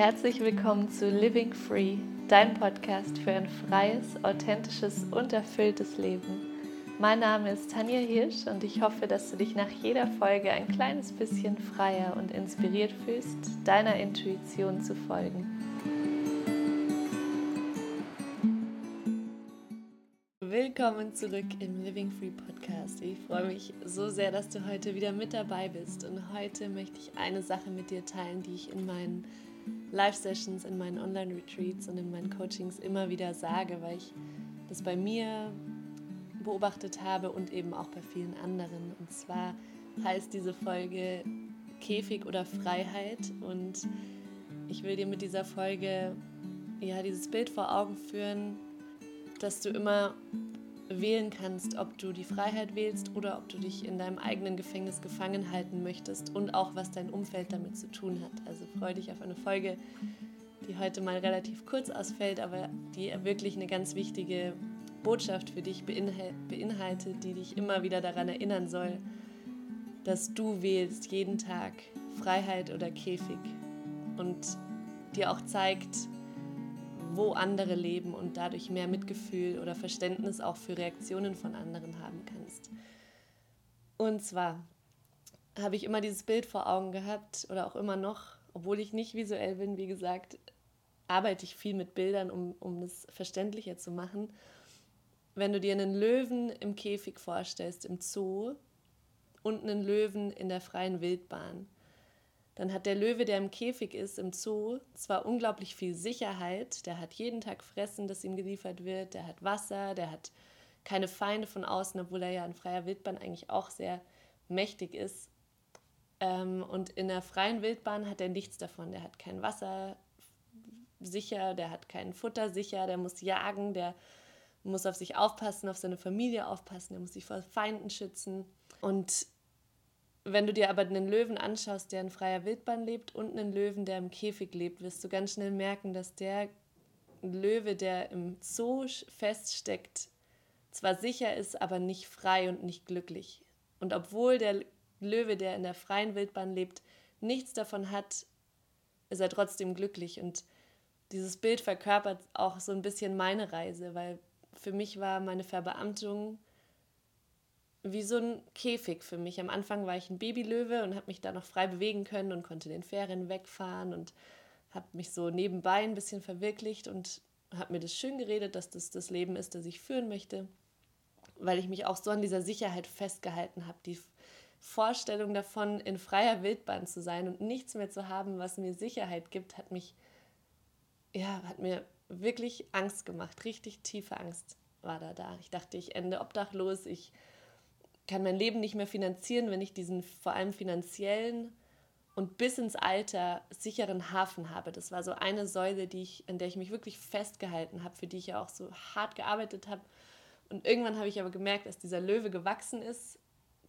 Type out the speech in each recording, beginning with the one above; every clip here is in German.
Herzlich willkommen zu Living Free, dein Podcast für ein freies, authentisches und erfülltes Leben. Mein Name ist Tanja Hirsch und ich hoffe, dass du dich nach jeder Folge ein kleines bisschen freier und inspiriert fühlst, deiner Intuition zu folgen. Willkommen zurück im Living Free Podcast. Ich freue mich so sehr, dass du heute wieder mit dabei bist. Und heute möchte ich eine Sache mit dir teilen, die ich in meinen Live-Sessions, in meinen Online-Retreats und in meinen Coachings immer wieder sage, weil ich das bei mir beobachtet habe und eben auch bei vielen anderen. Und zwar heißt diese Folge Käfig oder Freiheit. Und ich will dir mit dieser Folge ja dieses Bild vor Augen führen, dass du immer wählen kannst, ob du die Freiheit wählst oder ob du dich in deinem eigenen Gefängnis gefangen halten möchtest und auch was dein Umfeld damit zu tun hat. Also freue dich auf eine Folge, die heute mal relativ kurz ausfällt, aber die wirklich eine ganz wichtige Botschaft für dich beinhaltet, die dich immer wieder daran erinnern soll, dass du wählst jeden Tag Freiheit oder Käfig und dir auch zeigt, wo andere leben und dadurch mehr Mitgefühl oder Verständnis auch für Reaktionen von anderen haben kannst. Und zwar habe ich immer dieses Bild vor Augen gehabt oder auch immer noch, obwohl ich nicht visuell bin, wie gesagt, arbeite ich viel mit Bildern, um, um es verständlicher zu machen. Wenn du dir einen Löwen im Käfig vorstellst, im Zoo, und einen Löwen in der freien Wildbahn, dann hat der Löwe, der im Käfig ist, im Zoo, zwar unglaublich viel Sicherheit, der hat jeden Tag Fressen, das ihm geliefert wird, der hat Wasser, der hat keine Feinde von außen, obwohl er ja in freier Wildbahn eigentlich auch sehr mächtig ist. Ähm, und in der freien Wildbahn hat er nichts davon. Der hat kein Wasser sicher, der hat kein Futter sicher, der muss jagen, der muss auf sich aufpassen, auf seine Familie aufpassen, der muss sich vor Feinden schützen. Und wenn du dir aber einen Löwen anschaust, der in freier Wildbahn lebt und einen Löwen, der im Käfig lebt, wirst du ganz schnell merken, dass der Löwe, der im Zoo feststeckt, zwar sicher ist, aber nicht frei und nicht glücklich. Und obwohl der Löwe, der in der freien Wildbahn lebt, nichts davon hat, ist er trotzdem glücklich. Und dieses Bild verkörpert auch so ein bisschen meine Reise, weil für mich war meine Verbeamtung wie so ein Käfig für mich. Am Anfang war ich ein Babylöwe und habe mich da noch frei bewegen können und konnte den Ferien wegfahren und habe mich so nebenbei ein bisschen verwirklicht und habe mir das schön geredet, dass das das Leben ist, das ich führen möchte, weil ich mich auch so an dieser Sicherheit festgehalten habe. Die Vorstellung davon, in freier Wildbahn zu sein und nichts mehr zu haben, was mir Sicherheit gibt, hat mich, ja, hat mir wirklich Angst gemacht. Richtig tiefe Angst war da da. Ich dachte, ich ende obdachlos, ich kann mein Leben nicht mehr finanzieren, wenn ich diesen vor allem finanziellen und bis ins Alter sicheren Hafen habe. Das war so eine Säule, die ich, an der ich mich wirklich festgehalten habe, für die ich ja auch so hart gearbeitet habe. Und irgendwann habe ich aber gemerkt, dass dieser Löwe gewachsen ist,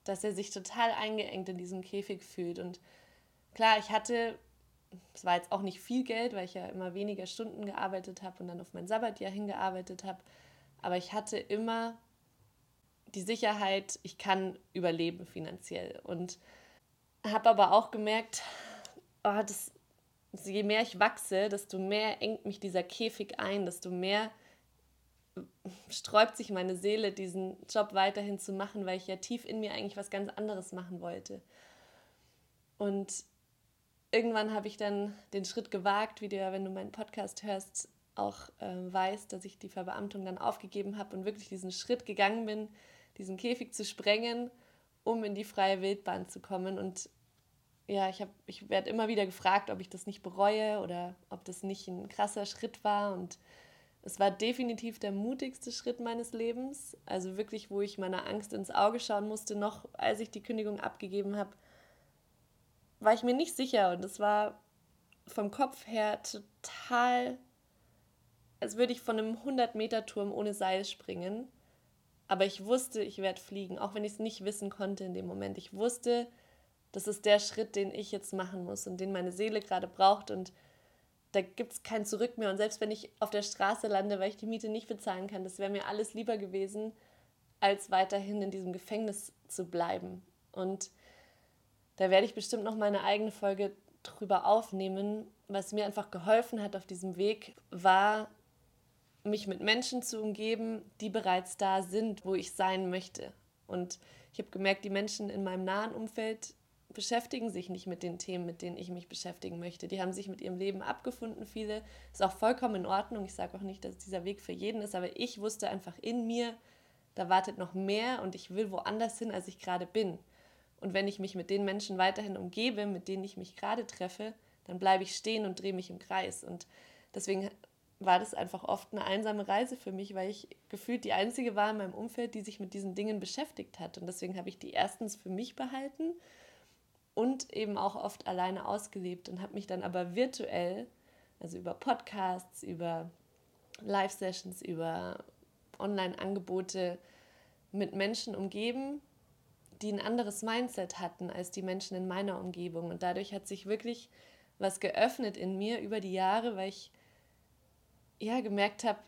dass er sich total eingeengt in diesem Käfig fühlt. Und klar, ich hatte, es war jetzt auch nicht viel Geld, weil ich ja immer weniger Stunden gearbeitet habe und dann auf mein Sabbatjahr hingearbeitet habe. Aber ich hatte immer die Sicherheit, ich kann überleben finanziell. Und habe aber auch gemerkt, oh, das, je mehr ich wachse, desto mehr engt mich dieser Käfig ein, desto mehr sträubt sich meine Seele, diesen Job weiterhin zu machen, weil ich ja tief in mir eigentlich was ganz anderes machen wollte. Und irgendwann habe ich dann den Schritt gewagt, wie du ja, wenn du meinen Podcast hörst, auch äh, weißt, dass ich die Verbeamtung dann aufgegeben habe und wirklich diesen Schritt gegangen bin, diesen Käfig zu sprengen, um in die freie Wildbahn zu kommen. Und ja, ich, ich werde immer wieder gefragt, ob ich das nicht bereue oder ob das nicht ein krasser Schritt war. Und es war definitiv der mutigste Schritt meines Lebens. Also wirklich, wo ich meiner Angst ins Auge schauen musste, noch als ich die Kündigung abgegeben habe, war ich mir nicht sicher. Und es war vom Kopf her total, als würde ich von einem 100-Meter-Turm ohne Seil springen. Aber ich wusste, ich werde fliegen, auch wenn ich es nicht wissen konnte in dem Moment. Ich wusste, das ist der Schritt, den ich jetzt machen muss und den meine Seele gerade braucht. Und da gibt es kein Zurück mehr. Und selbst wenn ich auf der Straße lande, weil ich die Miete nicht bezahlen kann, das wäre mir alles lieber gewesen, als weiterhin in diesem Gefängnis zu bleiben. Und da werde ich bestimmt noch meine eigene Folge drüber aufnehmen. Was mir einfach geholfen hat auf diesem Weg, war, mich mit Menschen zu umgeben, die bereits da sind, wo ich sein möchte. Und ich habe gemerkt, die Menschen in meinem nahen Umfeld beschäftigen sich nicht mit den Themen, mit denen ich mich beschäftigen möchte. Die haben sich mit ihrem Leben abgefunden, viele. Ist auch vollkommen in Ordnung. Ich sage auch nicht, dass dieser Weg für jeden ist, aber ich wusste einfach in mir, da wartet noch mehr und ich will woanders hin, als ich gerade bin. Und wenn ich mich mit den Menschen weiterhin umgebe, mit denen ich mich gerade treffe, dann bleibe ich stehen und drehe mich im Kreis. Und deswegen war das einfach oft eine einsame Reise für mich, weil ich gefühlt die Einzige war in meinem Umfeld, die sich mit diesen Dingen beschäftigt hat. Und deswegen habe ich die erstens für mich behalten und eben auch oft alleine ausgelebt und habe mich dann aber virtuell, also über Podcasts, über Live-Sessions, über Online-Angebote mit Menschen umgeben, die ein anderes Mindset hatten als die Menschen in meiner Umgebung. Und dadurch hat sich wirklich was geöffnet in mir über die Jahre, weil ich ja gemerkt habe,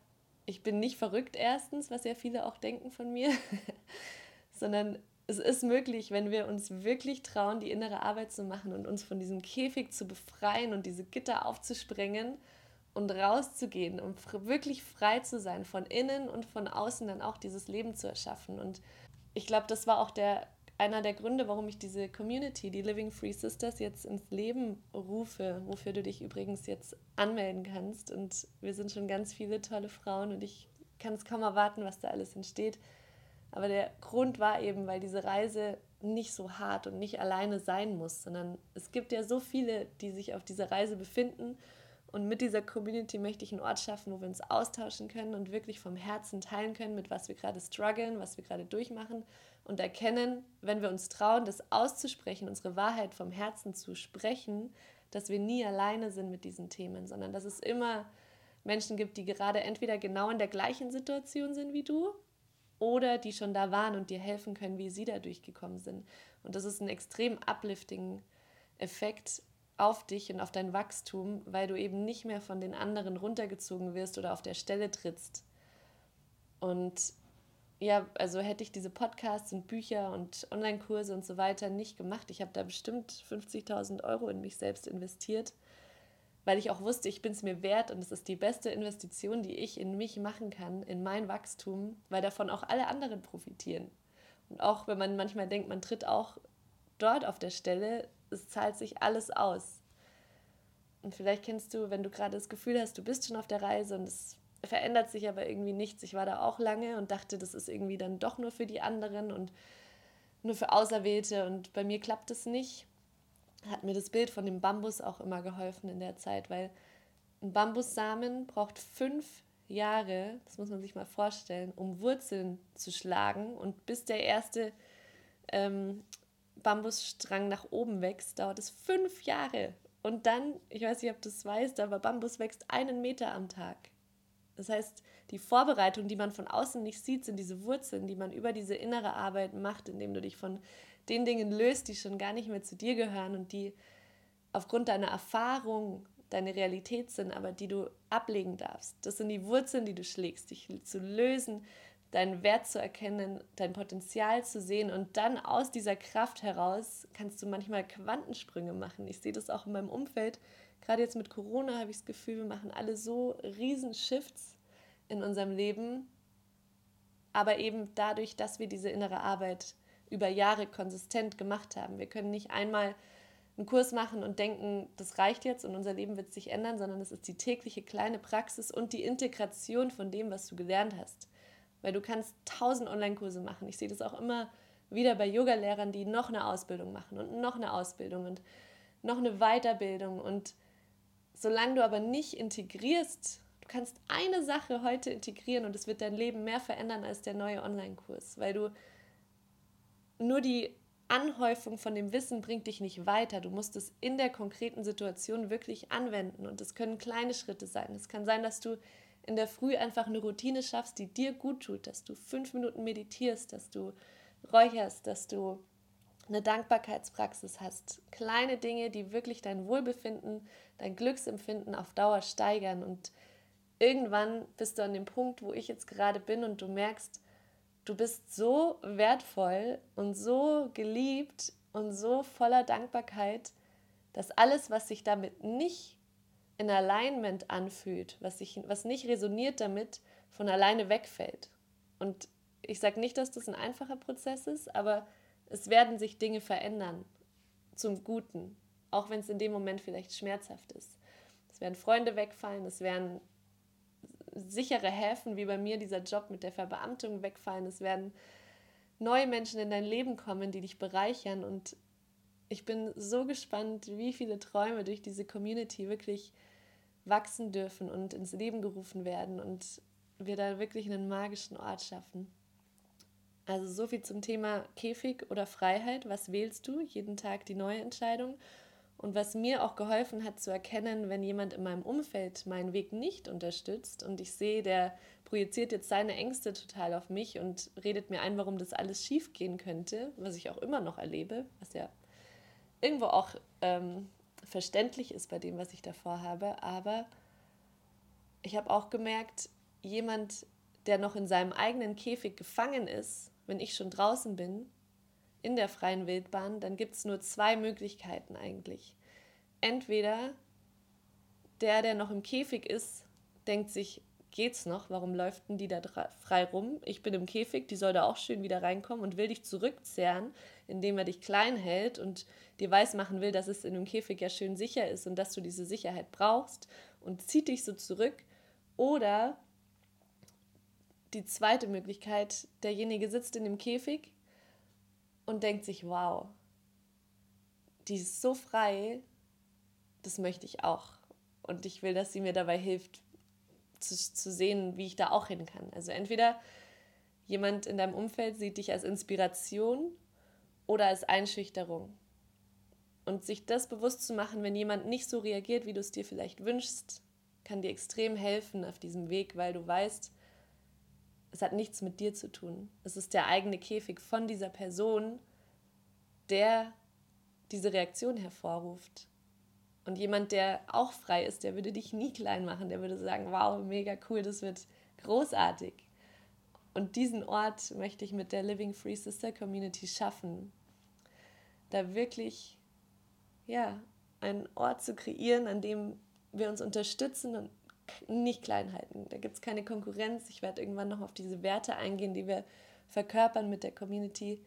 ich bin nicht verrückt erstens, was ja viele auch denken von mir, sondern es ist möglich, wenn wir uns wirklich trauen, die innere Arbeit zu machen und uns von diesem Käfig zu befreien und diese Gitter aufzusprengen und rauszugehen, um wirklich frei zu sein, von innen und von außen dann auch dieses Leben zu erschaffen. Und ich glaube, das war auch der, einer der Gründe, warum ich diese Community, die Living Free Sisters, jetzt ins Leben rufe, wofür du dich übrigens jetzt anmelden kannst. Und wir sind schon ganz viele tolle Frauen und ich kann es kaum erwarten, was da alles entsteht. Aber der Grund war eben, weil diese Reise nicht so hart und nicht alleine sein muss, sondern es gibt ja so viele, die sich auf dieser Reise befinden. Und mit dieser Community möchte ich einen Ort schaffen, wo wir uns austauschen können und wirklich vom Herzen teilen können, mit was wir gerade strugglen, was wir gerade durchmachen und erkennen, wenn wir uns trauen, das auszusprechen, unsere Wahrheit vom Herzen zu sprechen, dass wir nie alleine sind mit diesen Themen, sondern dass es immer Menschen gibt, die gerade entweder genau in der gleichen Situation sind wie du oder die schon da waren und dir helfen können, wie sie da durchgekommen sind. Und das ist ein extrem uplifting Effekt auf dich und auf dein Wachstum, weil du eben nicht mehr von den anderen runtergezogen wirst oder auf der Stelle trittst. Und ja, also hätte ich diese Podcasts und Bücher und Online-Kurse und so weiter nicht gemacht, ich habe da bestimmt 50.000 Euro in mich selbst investiert, weil ich auch wusste, ich bin es mir wert und es ist die beste Investition, die ich in mich machen kann, in mein Wachstum, weil davon auch alle anderen profitieren. Und auch wenn man manchmal denkt, man tritt auch dort auf der Stelle, es zahlt sich alles aus. Und vielleicht kennst du, wenn du gerade das Gefühl hast, du bist schon auf der Reise und es verändert sich aber irgendwie nichts. Ich war da auch lange und dachte, das ist irgendwie dann doch nur für die anderen und nur für Auserwählte und bei mir klappt es nicht hat mir das Bild von dem Bambus auch immer geholfen in der Zeit, weil ein Bambussamen braucht fünf Jahre, das muss man sich mal vorstellen, um Wurzeln zu schlagen. Und bis der erste ähm, Bambusstrang nach oben wächst, dauert es fünf Jahre. Und dann, ich weiß nicht, ob du es weißt, aber Bambus wächst einen Meter am Tag. Das heißt, die Vorbereitung, die man von außen nicht sieht, sind diese Wurzeln, die man über diese innere Arbeit macht, indem du dich von den Dingen löst, die schon gar nicht mehr zu dir gehören und die aufgrund deiner Erfahrung deine Realität sind, aber die du ablegen darfst. Das sind die Wurzeln, die du schlägst, dich zu lösen, deinen Wert zu erkennen, dein Potenzial zu sehen und dann aus dieser Kraft heraus kannst du manchmal Quantensprünge machen. Ich sehe das auch in meinem Umfeld. Gerade jetzt mit Corona habe ich das Gefühl, wir machen alle so riesen Shifts in unserem Leben, aber eben dadurch, dass wir diese innere Arbeit über Jahre konsistent gemacht haben. Wir können nicht einmal einen Kurs machen und denken, das reicht jetzt und unser Leben wird sich ändern, sondern es ist die tägliche kleine Praxis und die Integration von dem, was du gelernt hast. Weil du kannst tausend Online-Kurse machen. Ich sehe das auch immer wieder bei Yogalehrern, die noch eine Ausbildung machen und noch eine Ausbildung und noch eine Weiterbildung. Und solange du aber nicht integrierst, du kannst eine Sache heute integrieren und es wird dein Leben mehr verändern als der neue Online-Kurs, weil du nur die Anhäufung von dem Wissen bringt dich nicht weiter. Du musst es in der konkreten Situation wirklich anwenden. Und es können kleine Schritte sein. Es kann sein, dass du in der Früh einfach eine Routine schaffst, die dir gut tut, dass du fünf Minuten meditierst, dass du räucherst, dass du eine Dankbarkeitspraxis hast. Kleine Dinge, die wirklich dein Wohlbefinden, dein Glücksempfinden auf Dauer steigern. Und irgendwann bist du an dem Punkt, wo ich jetzt gerade bin und du merkst, du bist so wertvoll und so geliebt und so voller Dankbarkeit, dass alles, was sich damit nicht in Alignment anfühlt, was, sich, was nicht resoniert damit, von alleine wegfällt. Und ich sage nicht, dass das ein einfacher Prozess ist, aber es werden sich Dinge verändern zum Guten, auch wenn es in dem Moment vielleicht schmerzhaft ist. Es werden Freunde wegfallen, es werden sichere Häfen, wie bei mir dieser Job mit der Verbeamtung wegfallen, es werden neue Menschen in dein Leben kommen, die dich bereichern und ich bin so gespannt, wie viele Träume durch diese Community wirklich wachsen dürfen und ins Leben gerufen werden und wir da wirklich einen magischen Ort schaffen. Also so viel zum Thema Käfig oder Freiheit. Was wählst du? Jeden Tag die neue Entscheidung. Und was mir auch geholfen hat zu erkennen, wenn jemand in meinem Umfeld meinen Weg nicht unterstützt und ich sehe, der projiziert jetzt seine Ängste total auf mich und redet mir ein, warum das alles schief gehen könnte, was ich auch immer noch erlebe, was ja irgendwo auch ähm, verständlich ist bei dem, was ich davor habe. Aber ich habe auch gemerkt, jemand, der noch in seinem eigenen Käfig gefangen ist, wenn ich schon draußen bin, in der freien Wildbahn, dann gibt es nur zwei Möglichkeiten eigentlich. Entweder der, der noch im Käfig ist, denkt sich, geht's noch? Warum läuft denn die da frei rum? Ich bin im Käfig, die soll da auch schön wieder reinkommen und will dich zurückzerren, indem er dich klein hält und dir weismachen will, dass es in dem Käfig ja schön sicher ist und dass du diese Sicherheit brauchst und zieht dich so zurück. Oder die zweite Möglichkeit, derjenige sitzt in dem Käfig und denkt sich, wow, die ist so frei, das möchte ich auch. Und ich will, dass sie mir dabei hilft, zu, zu sehen, wie ich da auch hin kann. Also entweder jemand in deinem Umfeld sieht dich als Inspiration oder als Einschüchterung. Und sich das bewusst zu machen, wenn jemand nicht so reagiert, wie du es dir vielleicht wünschst, kann dir extrem helfen auf diesem Weg, weil du weißt, es hat nichts mit dir zu tun. Es ist der eigene Käfig von dieser Person, der diese Reaktion hervorruft. Und jemand, der auch frei ist, der würde dich nie klein machen, der würde sagen, wow, mega cool, das wird großartig. Und diesen Ort möchte ich mit der Living Free Sister Community schaffen. Da wirklich, ja, einen Ort zu kreieren, an dem wir uns unterstützen und nicht klein halten. Da gibt es keine Konkurrenz. Ich werde irgendwann noch auf diese Werte eingehen, die wir verkörpern mit der Community.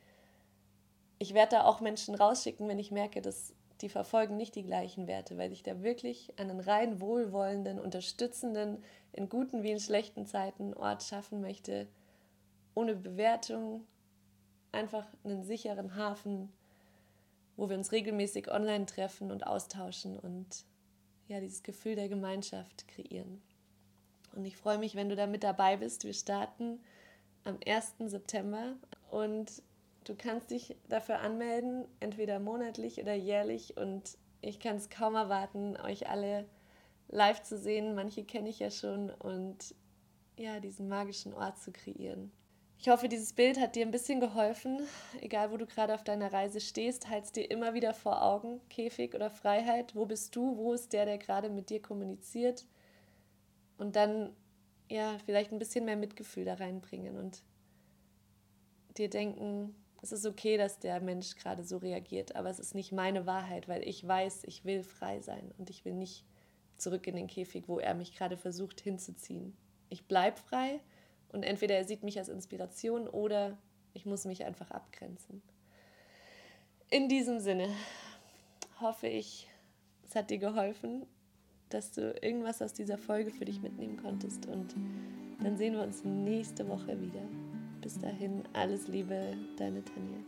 Ich werde da auch Menschen rausschicken, wenn ich merke, dass die verfolgen nicht die gleichen Werte, weil ich da wirklich einen rein wohlwollenden, unterstützenden, in guten wie in schlechten Zeiten Ort schaffen möchte, ohne Bewertung, einfach einen sicheren Hafen, wo wir uns regelmäßig online treffen und austauschen und ja, dieses Gefühl der Gemeinschaft kreieren. Und ich freue mich, wenn du da mit dabei bist. Wir starten am 1. September und du kannst dich dafür anmelden, entweder monatlich oder jährlich. Und ich kann es kaum erwarten, euch alle live zu sehen. Manche kenne ich ja schon und ja, diesen magischen Ort zu kreieren. Ich hoffe, dieses Bild hat dir ein bisschen geholfen. Egal, wo du gerade auf deiner Reise stehst, halt dir immer wieder vor Augen. Käfig oder Freiheit. Wo bist du? Wo ist der, der gerade mit dir kommuniziert? Und dann, ja, vielleicht ein bisschen mehr Mitgefühl da reinbringen und dir denken, es ist okay, dass der Mensch gerade so reagiert, aber es ist nicht meine Wahrheit, weil ich weiß, ich will frei sein und ich will nicht zurück in den Käfig, wo er mich gerade versucht hinzuziehen. Ich bleibe frei und entweder er sieht mich als Inspiration oder ich muss mich einfach abgrenzen. In diesem Sinne hoffe ich, es hat dir geholfen, dass du irgendwas aus dieser Folge für dich mitnehmen konntest. Und dann sehen wir uns nächste Woche wieder. Bis dahin, alles Liebe, deine Tanja.